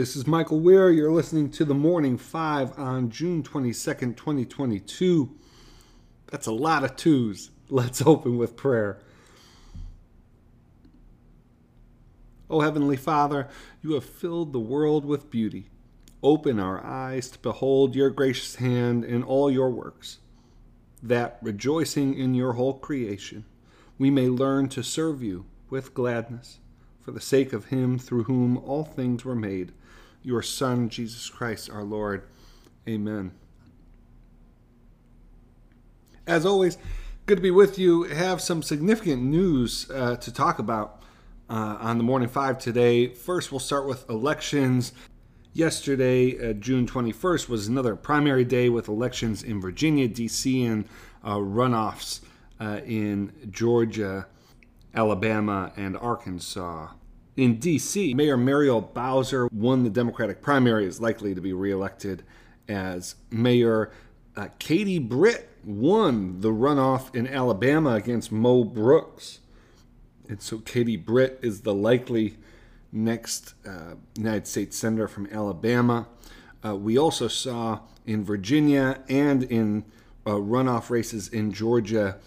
This is Michael Wear. You're listening to the Morning Five on June 22nd, 2022. That's a lot of twos. Let's open with prayer. O Heavenly Father, you have filled the world with beauty. Open our eyes to behold your gracious hand in all your works, that, rejoicing in your whole creation, we may learn to serve you with gladness, for the sake of him through whom all things were made your Son, Jesus Christ our Lord. Amen. As always, good to be with you. Have some significant news uh, to talk about uh, on the Morning Five today. First, we'll start with elections. Yesterday, uh, June 21st, was another primary day with elections in Virginia, D.C., and uh, runoffs uh, in Georgia, Alabama, and Arkansas. In D.C., Mayor Muriel Bowser won the Democratic primary, is likely to be reelected as mayor. Uh, Katie Britt won the runoff in Alabama against Mo Brooks. And so Katie Britt is the likely next uh, United States Senator from Alabama. Uh, we also saw in Virginia and in uh, runoff races in Georgia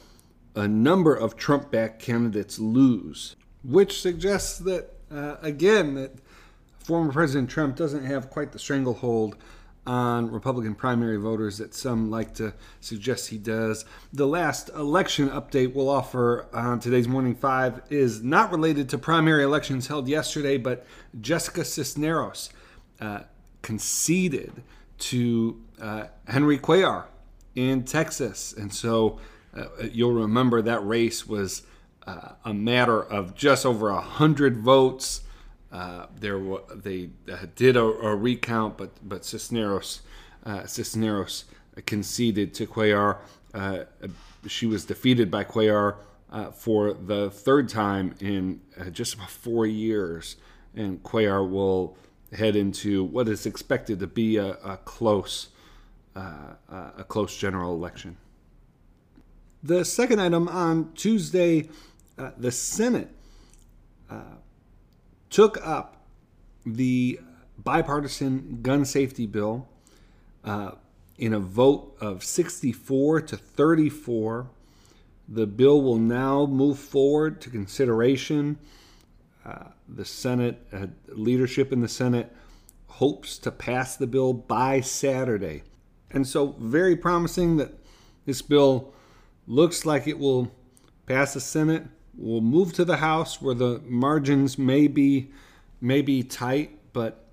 a number of Trump backed candidates lose, which suggests that uh, again, that former President Trump doesn't have quite the stranglehold on Republican primary voters that some like to suggest he does. The last election update we'll offer on today's Morning Five is not related to primary elections held yesterday, but Jessica Cisneros uh, conceded to uh, Henry Cuellar in Texas. And so uh, you'll remember that race was uh, a matter of just over a hundred votes. Uh, there they uh, did a, a, recount, but but Cisneros uh, Cisneros conceded to Cuellar. Uh, she was defeated by Cuellar for the third time in just about four years, and Cuellar will head into what is expected to be a, a close a close general election. The second item on Tuesday uh, the Senate uh, took up the bipartisan gun safety bill uh, in a vote of 64 to 34. The bill will now move forward to consideration. Uh, the Senate uh, leadership in the Senate hopes to pass the bill by Saturday. And so, very promising that this bill looks like it will pass the Senate We'll move to the house where the margins may be may be tight, but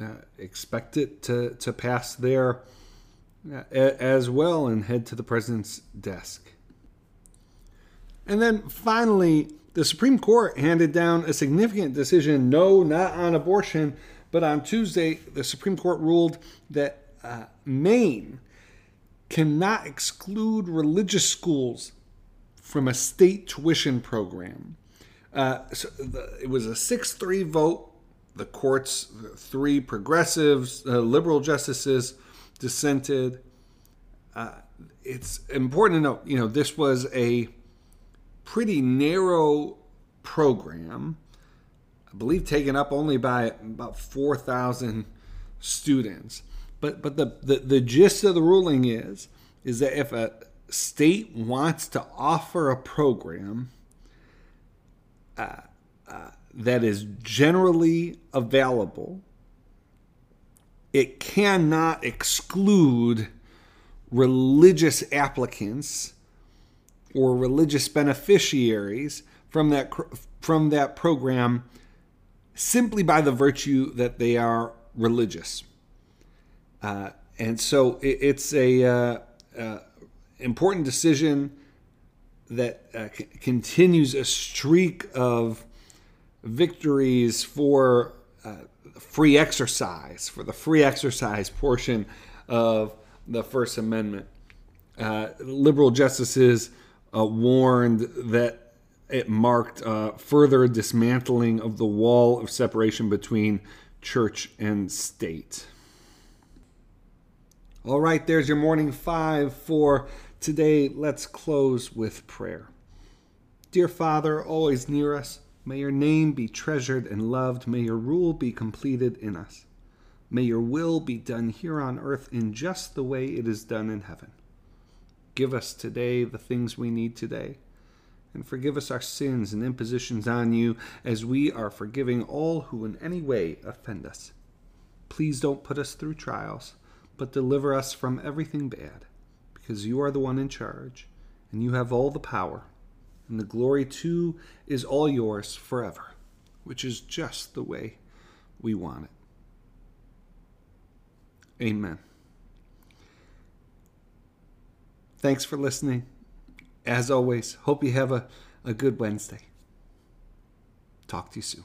uh, expect it to, to pass there uh, as well and head to the president's desk. And then finally, the Supreme Court handed down a significant decision no, not on abortion, but on Tuesday, the Supreme Court ruled that uh, Maine cannot exclude religious schools from a state tuition program. Uh, so the, it was a 6 3 vote. The court's three progressives, uh, liberal justices dissented. Uh, it's important to note, you know, this was a pretty narrow program, I believe taken up only by about 4,000 students. But, but the, the, the gist of the ruling is, is that if a state wants to offer a program uh, uh, that is generally available, it cannot exclude religious applicants or religious beneficiaries from that from that program simply by the virtue that they are religious. Uh, and so it, it's a uh, uh, important decision that uh, c- continues a streak of victories for uh, free exercise, for the free exercise portion of the First Amendment. Uh, liberal justices warned that it marked uh, further dismantling of the wall of separation between church and state. All right, there's your morning five for today. Let's close with prayer. Dear Father, always near us, may your name be treasured and loved. May your rule be completed in us. May your will be done here on earth in just the way it is done in heaven. Give us today the things we need today, and forgive us our sins and impositions on you as we are forgiving all who in any way offend us. Please don't put us through trials, but deliver us from everything bad, because you are the one in charge, and you have all the power, and the glory too is all yours forever, which is just the way we want it. Amen. Thanks for listening. As always, hope you have a, a good Wednesday. Talk to you soon.